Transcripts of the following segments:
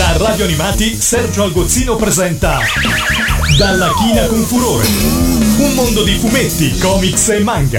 Da Radio Animati Sergio Algozzino presenta Dalla china con furore. Un mondo di fumetti, comics e manga.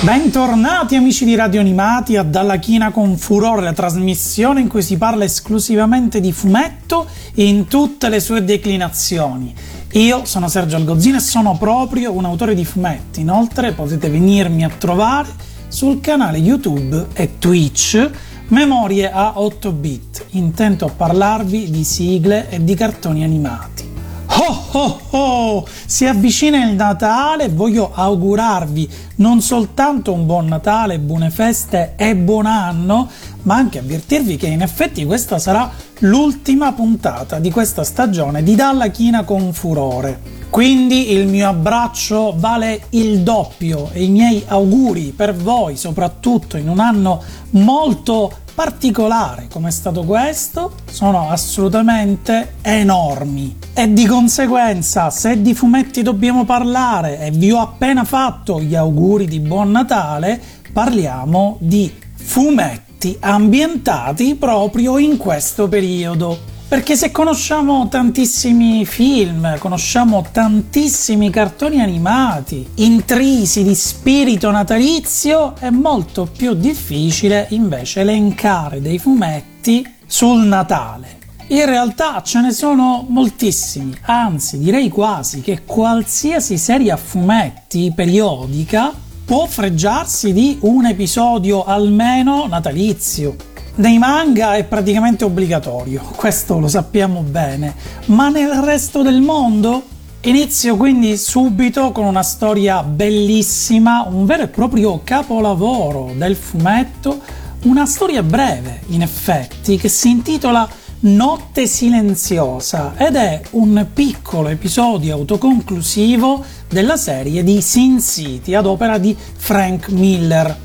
Bentornati amici di Radio Animati a Dalla China con Furore, la trasmissione in cui si parla esclusivamente di fumetto in tutte le sue declinazioni. Io sono Sergio Algozzino e sono proprio un autore di fumetti. Inoltre potete venirmi a trovare sul canale YouTube e Twitch Memorie a 8 bit, intento a parlarvi di sigle e di cartoni animati. Oh oh oh! Si avvicina il Natale e voglio augurarvi non soltanto un buon Natale, buone feste e buon anno, ma anche avvertirvi che in effetti questa sarà l'ultima puntata di questa stagione di Dalla China con Furore. Quindi il mio abbraccio vale il doppio e i miei auguri per voi, soprattutto in un anno molto particolare come è stato questo, sono assolutamente enormi. E di conseguenza, se di fumetti dobbiamo parlare e vi ho appena fatto gli auguri di buon Natale, parliamo di fumetti ambientati proprio in questo periodo. Perché se conosciamo tantissimi film, conosciamo tantissimi cartoni animati, intrisi di spirito natalizio, è molto più difficile invece elencare dei fumetti sul Natale. In realtà ce ne sono moltissimi, anzi direi quasi che qualsiasi serie a fumetti periodica può fregiarsi di un episodio almeno natalizio. Nei manga è praticamente obbligatorio, questo lo sappiamo bene, ma nel resto del mondo? Inizio quindi subito con una storia bellissima, un vero e proprio capolavoro del fumetto, una storia breve in effetti che si intitola Notte silenziosa ed è un piccolo episodio autoconclusivo della serie di Sin City ad opera di Frank Miller.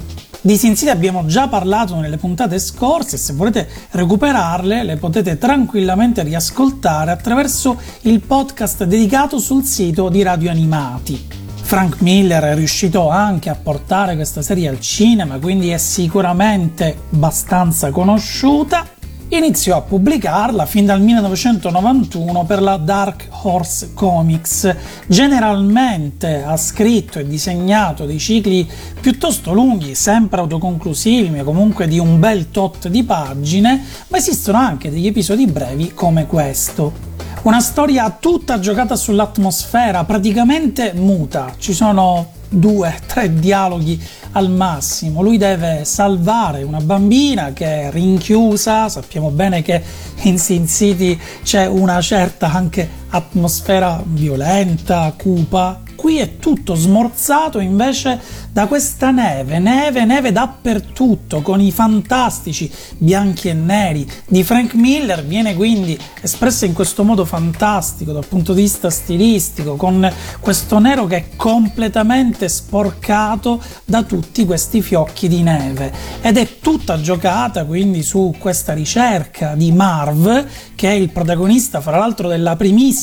Di Sin City abbiamo già parlato nelle puntate scorse e se volete recuperarle le potete tranquillamente riascoltare attraverso il podcast dedicato sul sito di Radio Animati. Frank Miller è riuscito anche a portare questa serie al cinema, quindi è sicuramente abbastanza conosciuta iniziò a pubblicarla fin dal 1991 per la Dark Horse Comics. Generalmente ha scritto e disegnato dei cicli piuttosto lunghi, sempre autoconclusivi, ma comunque di un bel tot di pagine, ma esistono anche degli episodi brevi come questo. Una storia tutta giocata sull'atmosfera, praticamente muta. Ci sono due, tre dialoghi al massimo. Lui deve salvare una bambina che è rinchiusa. Sappiamo bene che in Sin City c'è una certa anche atmosfera violenta, cupa. Qui è tutto smorzato invece da questa neve, neve, neve dappertutto, con i fantastici bianchi e neri di Frank Miller, viene quindi espressa in questo modo fantastico dal punto di vista stilistico, con questo nero che è completamente sporcato da tutti questi fiocchi di neve ed è tutta giocata quindi su questa ricerca di Marv, che è il protagonista fra l'altro della primissima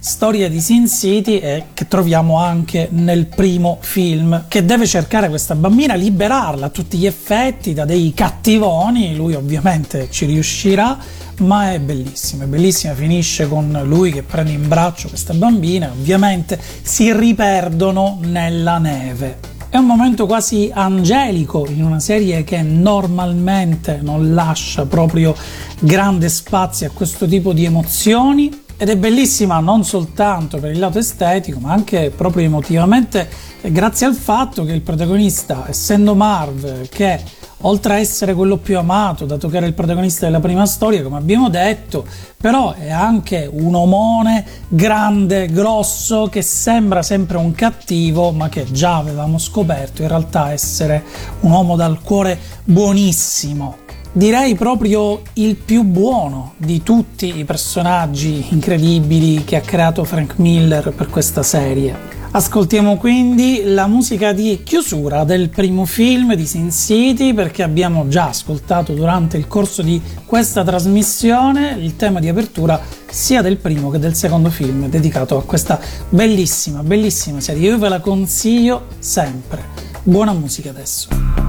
storia di Sin City e che troviamo anche nel primo film, che deve cercare questa bambina, liberarla a tutti gli effetti da dei cattivoni, lui ovviamente ci riuscirà, ma è bellissima, è bellissima, finisce con lui che prende in braccio questa bambina, ovviamente si riperdono nella neve. È un momento quasi angelico in una serie che normalmente non lascia proprio grande spazio a questo tipo di emozioni ed è bellissima non soltanto per il lato estetico ma anche proprio emotivamente grazie al fatto che il protagonista essendo Marv che oltre a essere quello più amato dato che era il protagonista della prima storia come abbiamo detto però è anche un omone grande grosso che sembra sempre un cattivo ma che già avevamo scoperto in realtà essere un uomo dal cuore buonissimo direi proprio il più buono di tutti i personaggi incredibili che ha creato Frank Miller per questa serie. Ascoltiamo quindi la musica di chiusura del primo film di Sin City perché abbiamo già ascoltato durante il corso di questa trasmissione il tema di apertura sia del primo che del secondo film dedicato a questa bellissima, bellissima serie. Io ve la consiglio sempre. Buona musica adesso.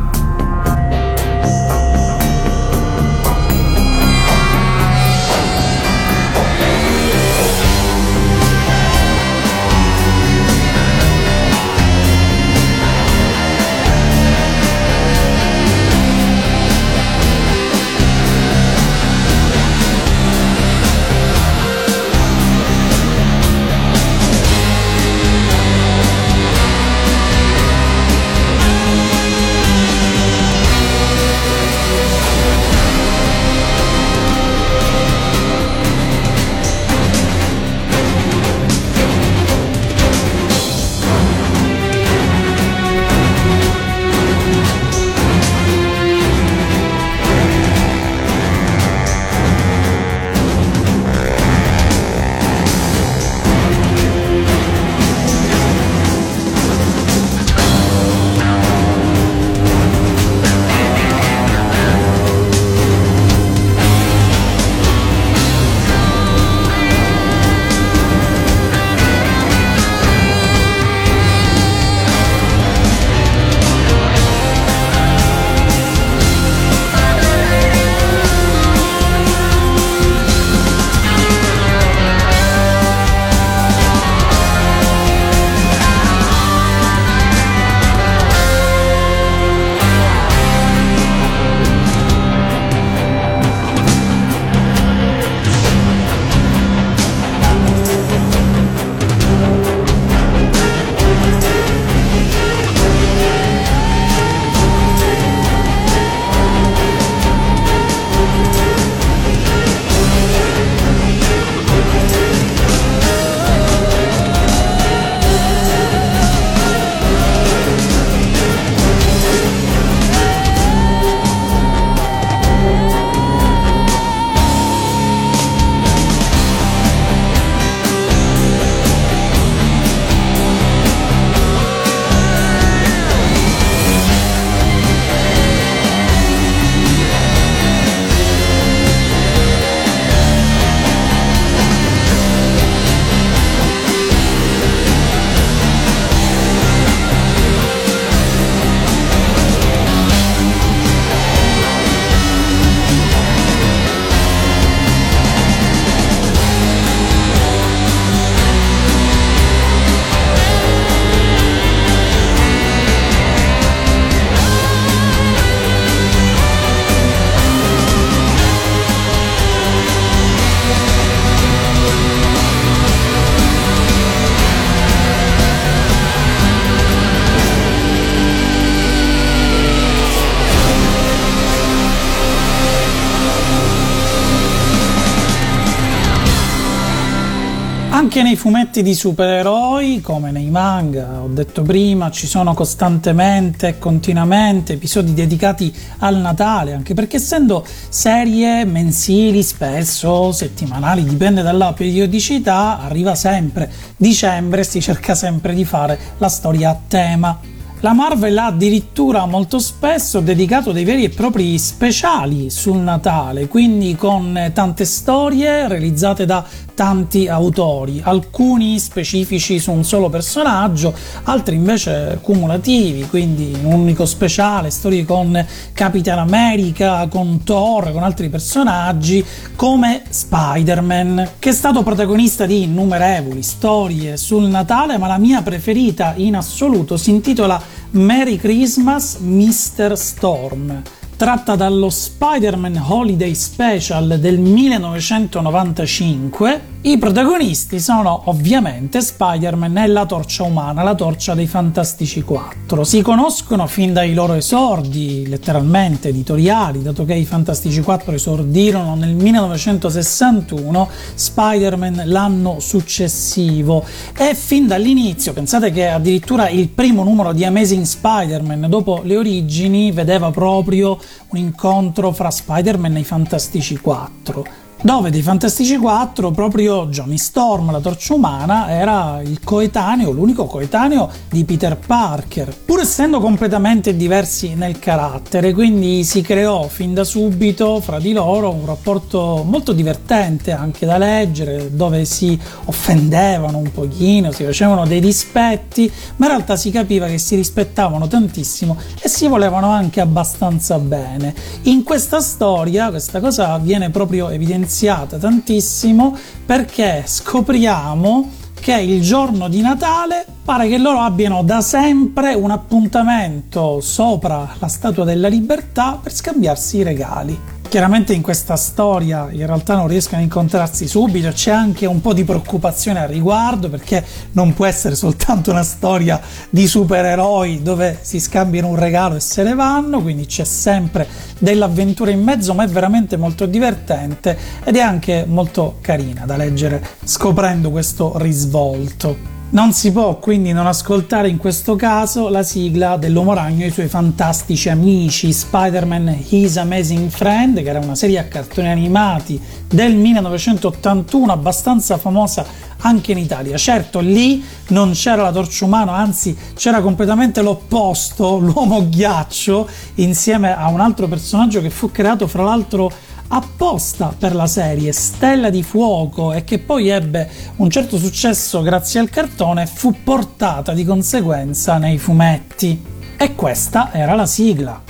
Anche nei fumetti di supereroi, come nei manga, ho detto prima, ci sono costantemente e continuamente episodi dedicati al Natale, anche perché essendo serie mensili, spesso settimanali, dipende dalla periodicità, arriva sempre dicembre e si cerca sempre di fare la storia a tema. La Marvel ha addirittura molto spesso dedicato dei veri e propri speciali sul Natale, quindi con tante storie realizzate da tanti autori, alcuni specifici su un solo personaggio, altri invece cumulativi, quindi un unico speciale, storie con Capitan America, con Thor, con altri personaggi, come Spider-Man, che è stato protagonista di innumerevoli storie sul Natale, ma la mia preferita in assoluto si intitola Merry Christmas Mr. Storm tratta dallo Spider-Man Holiday Special del 1995. I protagonisti sono ovviamente Spider-Man e la torcia umana, la torcia dei Fantastici 4. Si conoscono fin dai loro esordi, letteralmente editoriali, dato che i Fantastici 4 esordirono nel 1961, Spider-Man l'anno successivo. E fin dall'inizio, pensate che addirittura il primo numero di Amazing Spider-Man, dopo le origini, vedeva proprio un incontro fra Spider-Man e i Fantastici 4 dove dei Fantastici 4 proprio Johnny Storm, la torcia umana, era il coetaneo, l'unico coetaneo di Peter Parker, pur essendo completamente diversi nel carattere, quindi si creò fin da subito fra di loro un rapporto molto divertente anche da leggere, dove si offendevano un pochino, si facevano dei dispetti, ma in realtà si capiva che si rispettavano tantissimo e si volevano anche abbastanza bene. In questa storia questa cosa viene proprio evidenziata evidenziata tantissimo perché scopriamo che il giorno di Natale pare che loro abbiano da sempre un appuntamento sopra la Statua della Libertà per scambiarsi i regali. Chiaramente in questa storia in realtà non riescono a incontrarsi subito, c'è anche un po' di preoccupazione al riguardo perché non può essere soltanto una storia di supereroi dove si scambiano un regalo e se ne vanno, quindi c'è sempre dell'avventura in mezzo, ma è veramente molto divertente ed è anche molto carina da leggere scoprendo questo risvolto. Non si può quindi non ascoltare in questo caso la sigla dell'Uomo Ragno e i suoi fantastici amici Spider-Man His Amazing Friend, che era una serie a cartoni animati del 1981 abbastanza famosa anche in Italia. Certo, lì non c'era la torcia umana, anzi c'era completamente l'opposto, l'uomo ghiaccio, insieme a un altro personaggio che fu creato fra l'altro apposta per la serie Stella di Fuoco e che poi ebbe un certo successo grazie al cartone fu portata di conseguenza nei fumetti. E questa era la sigla.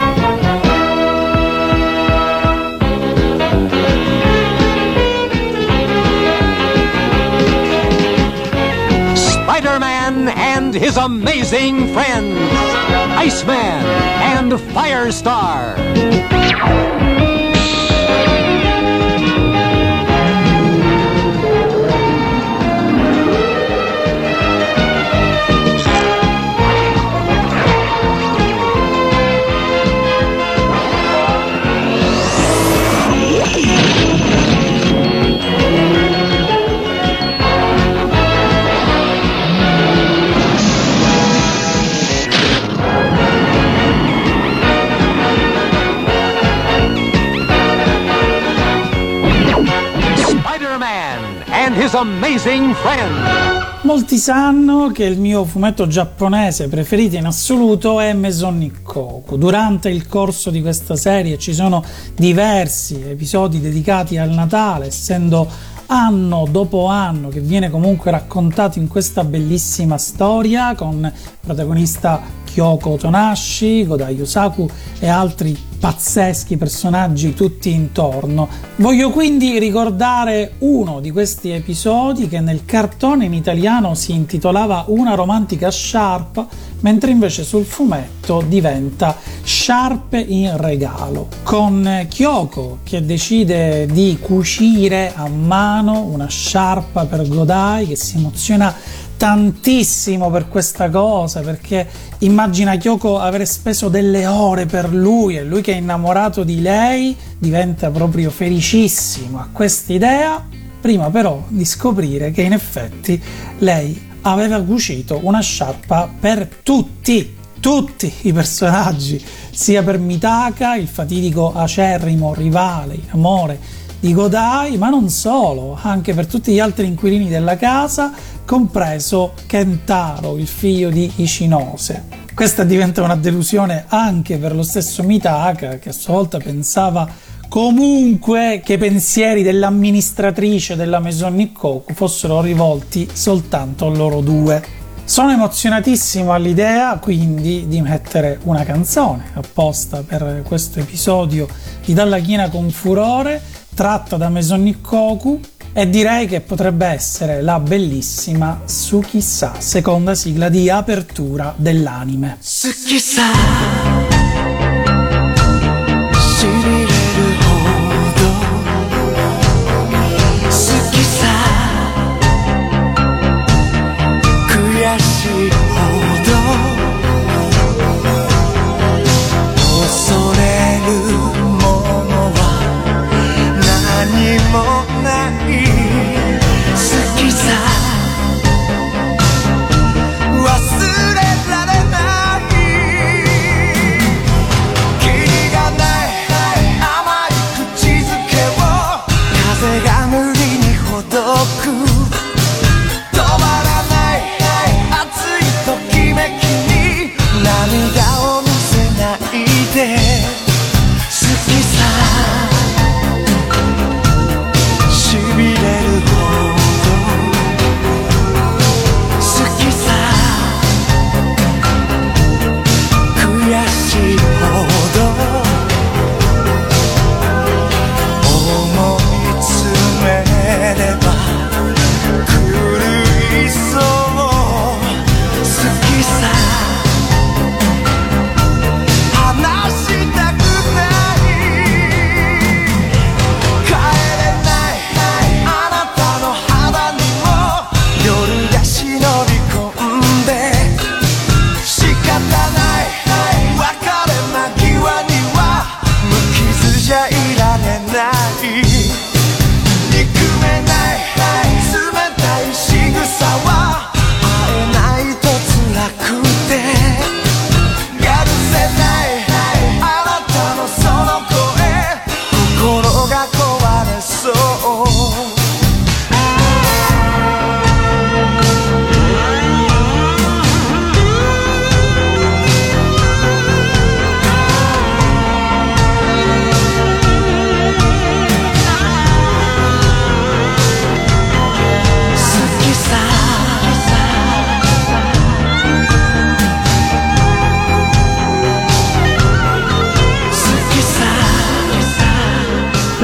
Spider-Man and his amazing friends, Iceman and Firestar. His amazing friend. Molti sanno che il mio fumetto giapponese preferito in assoluto è Maison Nikkoku. Durante il corso di questa serie ci sono diversi episodi dedicati al Natale, essendo anno dopo anno che viene comunque raccontato in questa bellissima storia con protagonista Kyoko Tonashi, Godai Yusaku e altri pazzeschi personaggi tutti intorno. Voglio quindi ricordare uno di questi episodi che nel cartone in italiano si intitolava Una romantica sciarpa, mentre invece sul fumetto diventa Sciarpe in regalo, con Kyoko che decide di cucire a mano una sciarpa per Godai che si emoziona tantissimo per questa cosa perché immagina Kyoko aver speso delle ore per lui e lui che è innamorato di lei diventa proprio felicissimo a questa idea prima però di scoprire che in effetti lei aveva cucito una sciarpa per tutti, tutti i personaggi, sia per Mitaka, il fatidico acerrimo rivale in amore di Godai, ma non solo, anche per tutti gli altri inquilini della casa, compreso Kentaro, il figlio di Ichinose. Questa diventa una delusione anche per lo stesso Mitaka, che a sua volta pensava comunque che i pensieri dell'amministratrice della Maison Nikkoku fossero rivolti soltanto a loro due. Sono emozionatissimo all'idea quindi di mettere una canzone apposta per questo episodio di Dalla China con Furore, tratta da Maison Nikkoku e direi che potrebbe essere la bellissima Tsukisa, seconda sigla di apertura dell'anime. Tsukisa.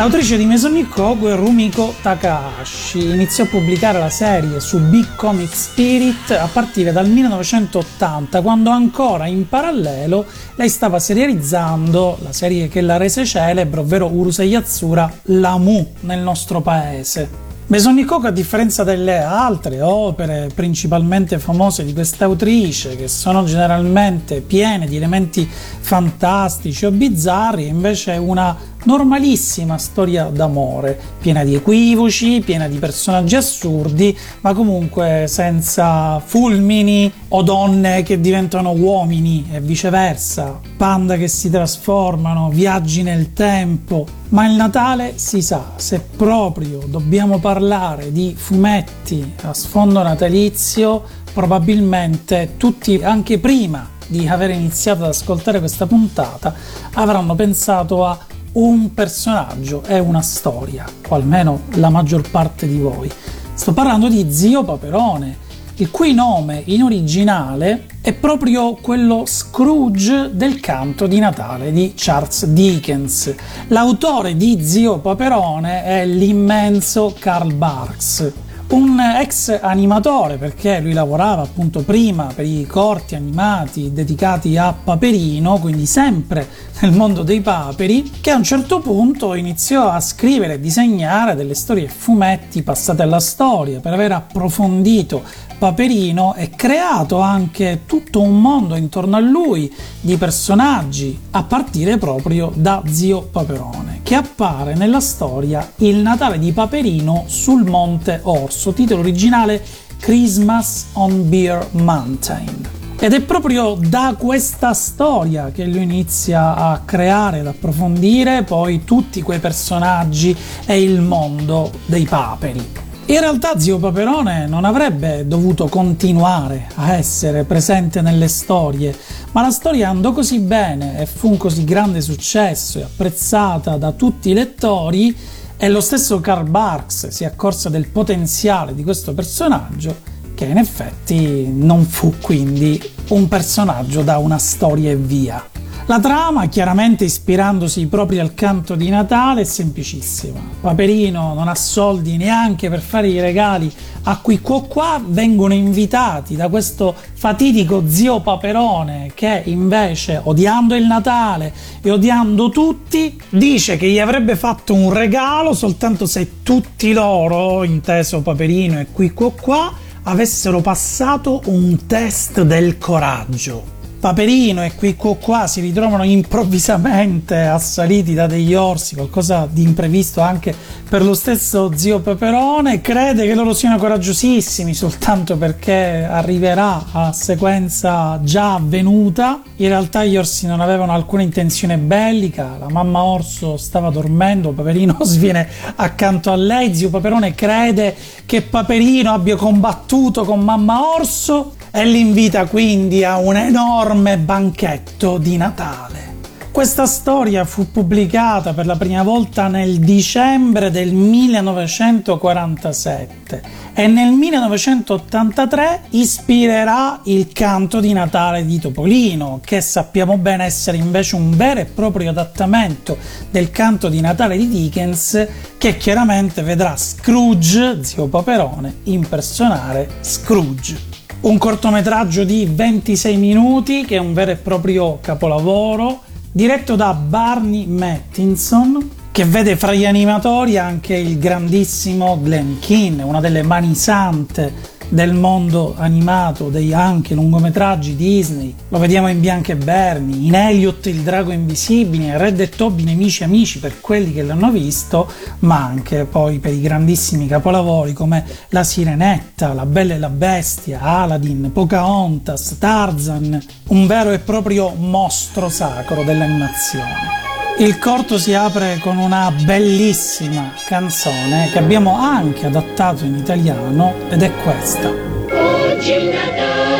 15 di Mesonikoku e Rumiko Takahashi iniziò a pubblicare la serie su Big Comic Spirit a partire dal 1980, quando ancora in parallelo lei stava serializzando la serie che la rese celebre, ovvero Urusei Yatsura Lamu nel nostro paese. Besonikoku, a differenza delle altre opere principalmente famose di questa autrice, che sono generalmente piene di elementi fantastici o bizzarri, invece è una normalissima storia d'amore, piena di equivoci, piena di personaggi assurdi, ma comunque senza fulmini o donne che diventano uomini e viceversa, panda che si trasformano, viaggi nel tempo, ma il Natale si sa, se proprio dobbiamo parlare di fumetti a sfondo natalizio, probabilmente tutti, anche prima di aver iniziato ad ascoltare questa puntata, avranno pensato a un personaggio e una storia, o almeno la maggior parte di voi. Sto parlando di Zio Paperone, il cui nome in originale è proprio quello Scrooge del canto di Natale di Charles Dickens. L'autore di Zio Paperone è l'immenso Karl Barks un ex animatore perché lui lavorava appunto prima per i corti animati dedicati a Paperino, quindi sempre nel mondo dei paperi, che a un certo punto iniziò a scrivere e disegnare delle storie fumetti passate alla storia per aver approfondito Paperino e creato anche tutto un mondo intorno a lui di personaggi a partire proprio da Zio Paperone che appare nella storia Il Natale di Paperino sul Monte Orso, titolo originale Christmas on Beer Mountain. Ed è proprio da questa storia che lui inizia a creare, ad approfondire poi tutti quei personaggi e il mondo dei paperi. In realtà zio Paperone non avrebbe dovuto continuare a essere presente nelle storie, ma la storia andò così bene e fu un così grande successo e apprezzata da tutti i lettori e lo stesso Karl Barks si accorse del potenziale di questo personaggio che in effetti non fu quindi un personaggio da una storia e via. La trama, chiaramente ispirandosi proprio al canto di Natale, è semplicissima. Paperino non ha soldi neanche per fare i regali a cui qua qua vengono invitati da questo fatidico zio Paperone che invece, odiando il Natale e odiando tutti, dice che gli avrebbe fatto un regalo soltanto se tutti loro, inteso Paperino e qui qua qua, avessero passato un test del coraggio. Paperino e qui qua si ritrovano improvvisamente assaliti da degli orsi, qualcosa di imprevisto anche per lo stesso zio Peperone, crede che loro siano coraggiosissimi soltanto perché arriverà a sequenza già avvenuta. In realtà gli orsi non avevano alcuna intenzione bellica, la mamma orso stava dormendo, Paperino sviene accanto a lei, zio Peperone crede che Paperino abbia combattuto con mamma orso e li invita quindi a un enorme banchetto di Natale. Questa storia fu pubblicata per la prima volta nel dicembre del 1947 e nel 1983 ispirerà il canto di Natale di Topolino, che sappiamo bene essere invece un vero e proprio adattamento del canto di Natale di Dickens, che chiaramente vedrà Scrooge, zio Paperone, impersonare Scrooge un cortometraggio di 26 minuti che è un vero e proprio capolavoro, diretto da Barney Mattinson, che vede fra gli animatori anche il grandissimo Glenn Keane, una delle mani sante del mondo animato, dei anche lungometraggi Disney. Lo vediamo in Bianca e Bernie, in Elliot il drago invisibile, in Red e Toby nemici amici per quelli che l'hanno visto, ma anche poi per i grandissimi capolavori come La Sirenetta, La Bella e la Bestia, Aladdin, Pocahontas, Tarzan, un vero e proprio mostro sacro dell'animazione. Il corto si apre con una bellissima canzone che abbiamo anche adattato in italiano ed è questa. Oggi Natale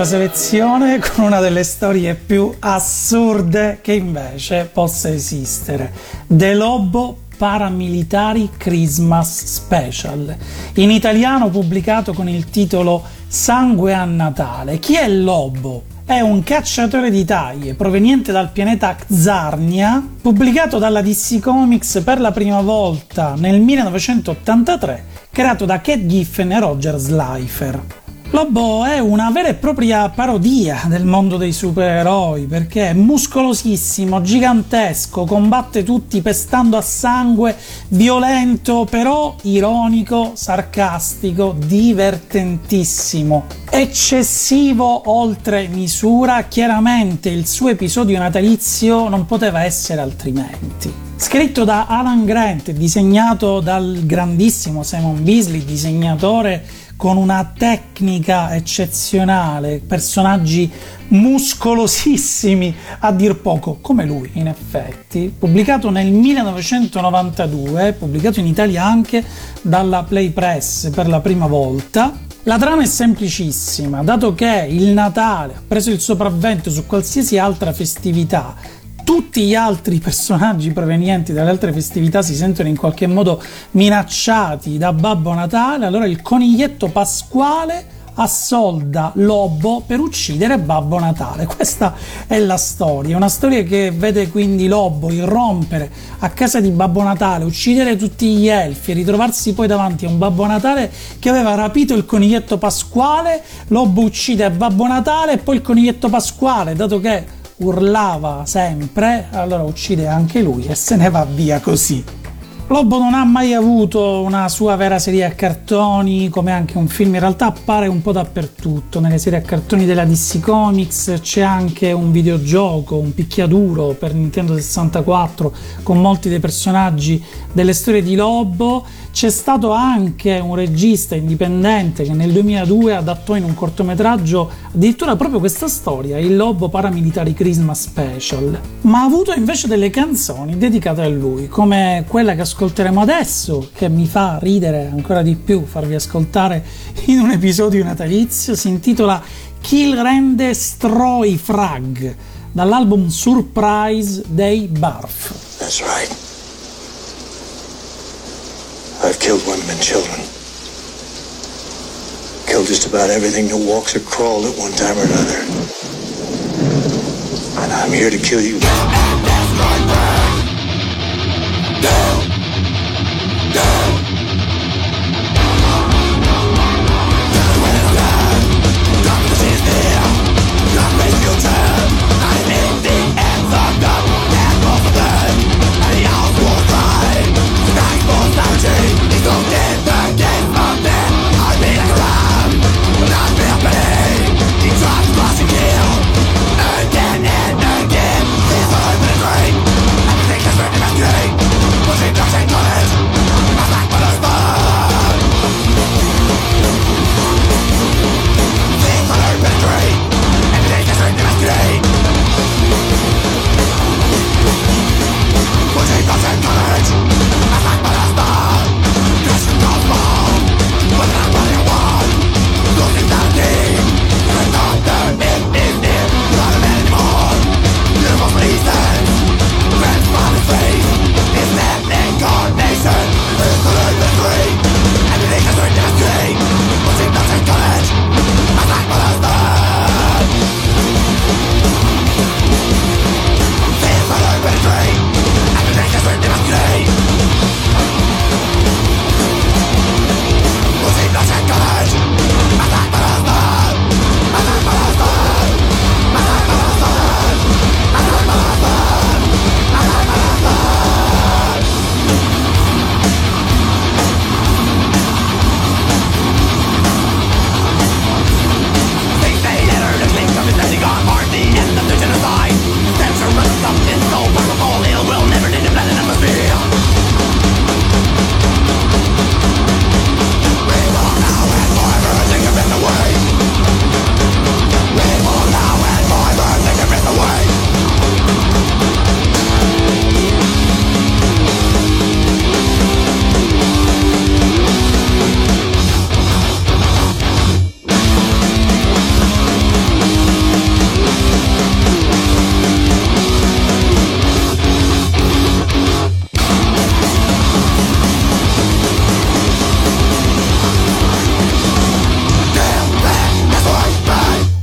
questa selezione con una delle storie più assurde che invece possa esistere. The Lobo Paramilitari Christmas Special, in italiano pubblicato con il titolo Sangue a Natale. Chi è Lobo? È un cacciatore di taglie proveniente dal pianeta Xarnia, pubblicato dalla DC Comics per la prima volta nel 1983, creato da Kate Giffen e Roger Slifer. Lobo è una vera e propria parodia del mondo dei supereroi perché è muscolosissimo, gigantesco, combatte tutti pestando a sangue, violento, però ironico, sarcastico, divertentissimo, eccessivo oltre misura. Chiaramente il suo episodio natalizio non poteva essere altrimenti. Scritto da Alan Grant, disegnato dal grandissimo Simon Beasley, disegnatore con una tecnica eccezionale, personaggi muscolosissimi a dir poco, come lui in effetti, pubblicato nel 1992, pubblicato in Italia anche dalla Play Press per la prima volta. La trama è semplicissima, dato che il Natale ha preso il sopravvento su qualsiasi altra festività tutti gli altri personaggi provenienti dalle altre festività si sentono in qualche modo minacciati da Babbo Natale, allora il coniglietto pasquale assolda Lobo per uccidere Babbo Natale. Questa è la storia, una storia che vede quindi Lobo irrompere a casa di Babbo Natale, uccidere tutti gli elfi e ritrovarsi poi davanti a un Babbo Natale che aveva rapito il coniglietto pasquale, Lobo uccide Babbo Natale e poi il coniglietto pasquale, dato che urlava sempre, allora uccide anche lui e se ne va via così. Lobo non ha mai avuto una sua vera serie a cartoni, come anche un film, in realtà appare un po' dappertutto. Nelle serie a cartoni della DC Comics c'è anche un videogioco, un picchiaduro per Nintendo 64 con molti dei personaggi delle storie di Lobo c'è stato anche un regista indipendente che nel 2002 adattò in un cortometraggio addirittura proprio questa storia, il Lobo Paramilitari Christmas Special, ma ha avuto invece delle canzoni dedicate a lui, come quella che ascolteremo adesso, che mi fa ridere ancora di più farvi ascoltare in un episodio natalizio, si intitola Kill Rende Stroy Frag, dall'album Surprise dei Barf. That's right. I've killed women and children. Killed just about everything that walks or crawled at one time or another. And I'm here to kill you.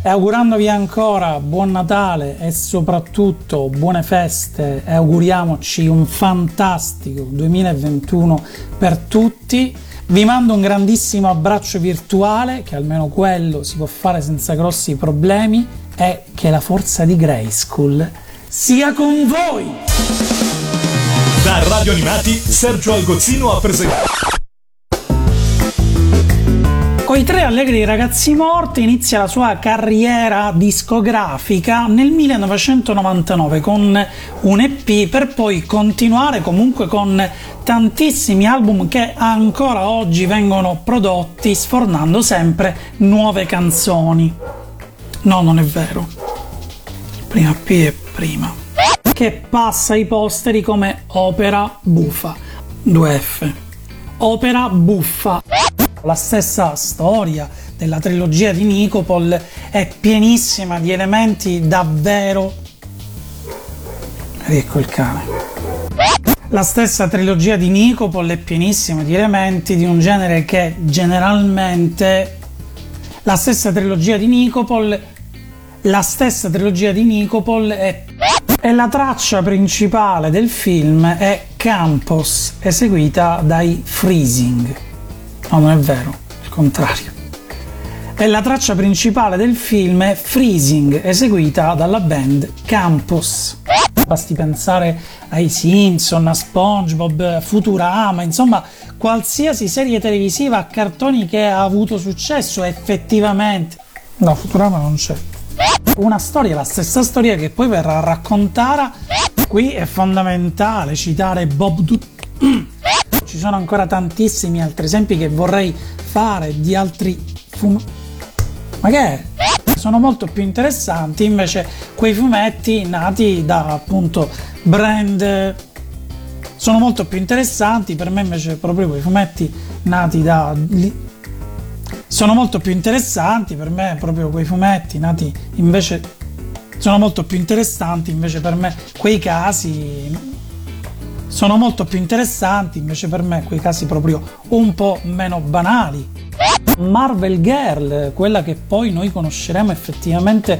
Augurandovi ancora buon Natale e soprattutto buone feste e auguriamoci un fantastico 2021 per tutti. Vi mando un grandissimo abbraccio virtuale, che almeno quello si può fare senza grossi problemi, e che la forza di Grayskull sia con voi! Da Radio Animati, Sergio Algozzino ha presentato. I tre allegri ragazzi morti inizia la sua carriera discografica nel 1999 con un EP per poi continuare comunque con tantissimi album che ancora oggi vengono prodotti sfornando sempre nuove canzoni. No, non è vero. Prima P e prima. Che passa ai posteri come opera buffa. 2F. Opera buffa. La stessa storia della trilogia di Nicopol è pienissima di elementi davvero. Ecco il cane. La stessa trilogia di Nicopol è pienissima di elementi di un genere che generalmente. La stessa trilogia di Nicopol. La stessa trilogia di Nicopol è. E la traccia principale del film è Campos, eseguita dai Freezing. No, non è vero, il contrario. E la traccia principale del film è Freezing, eseguita dalla band Campus. Basti pensare ai Simpson, a SpongeBob, Futurama, insomma, qualsiasi serie televisiva a cartoni che ha avuto successo effettivamente. No, Futurama non c'è. Una storia, la stessa storia che poi verrà raccontata. Qui è fondamentale citare Bob Dut. Ci sono ancora tantissimi altri esempi che vorrei fare di altri fumetti. Ma che è? Sono molto più interessanti invece quei fumetti nati da appunto brand. Sono molto più interessanti per me invece proprio quei fumetti nati da. Sono molto più interessanti per me proprio quei fumetti nati invece. Sono molto più interessanti invece per me quei casi sono molto più interessanti invece per me quei casi proprio un po' meno banali. Marvel Girl, quella che poi noi conosceremo effettivamente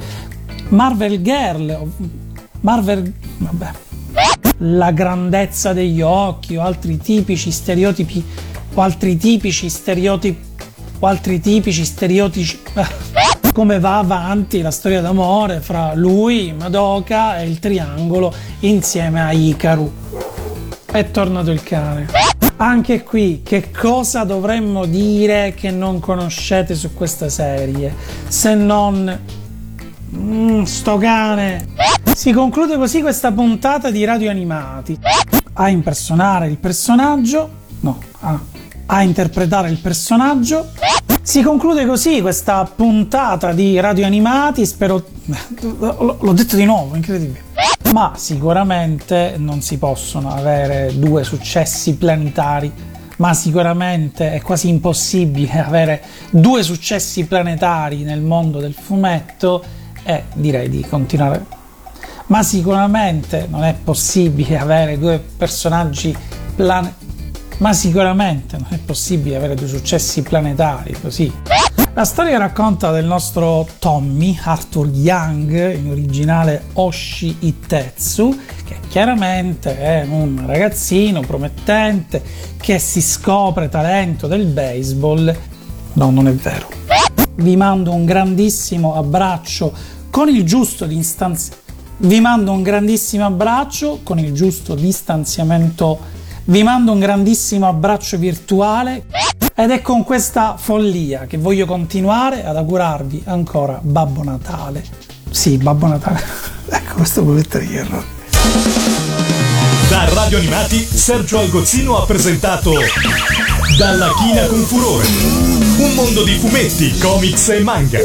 Marvel Girl, Marvel vabbè. La grandezza degli occhi o altri tipici stereotipi o altri tipici stereotipi o altri tipici stereotipi come va avanti la storia d'amore fra lui, Madoka e il triangolo insieme a Ikaru. È tornato il cane. Anche qui, che cosa dovremmo dire che non conoscete su questa serie? Se non. Mm, sto cane. Si conclude così questa puntata di Radio Animati. A impersonare il personaggio. No, a, a interpretare il personaggio. Si conclude così questa puntata di Radio Animati. Spero. L'ho detto di nuovo, incredibile ma sicuramente non si possono avere due successi planetari, ma sicuramente è quasi impossibile avere due successi planetari nel mondo del fumetto e direi di continuare. Ma sicuramente non è possibile avere due personaggi planetari. Ma sicuramente non è possibile avere due successi planetari così. La storia racconta del nostro Tommy, Arthur Young, in originale Oshi Itetsu, che chiaramente è un ragazzino promettente che si scopre talento del baseball. No, non è vero. Vi mando un grandissimo abbraccio con il giusto distanziamento. Vi mando un grandissimo abbraccio con il giusto distanziamento. Vi mando un grandissimo abbraccio virtuale. Ed è con questa follia che voglio continuare ad augurarvi ancora Babbo Natale. Sì, Babbo Natale. ecco, questo volete dirlo. Da Radio Animati, Sergio Algozzino ha presentato Dalla china con furore. Un mondo di fumetti, comics e manga.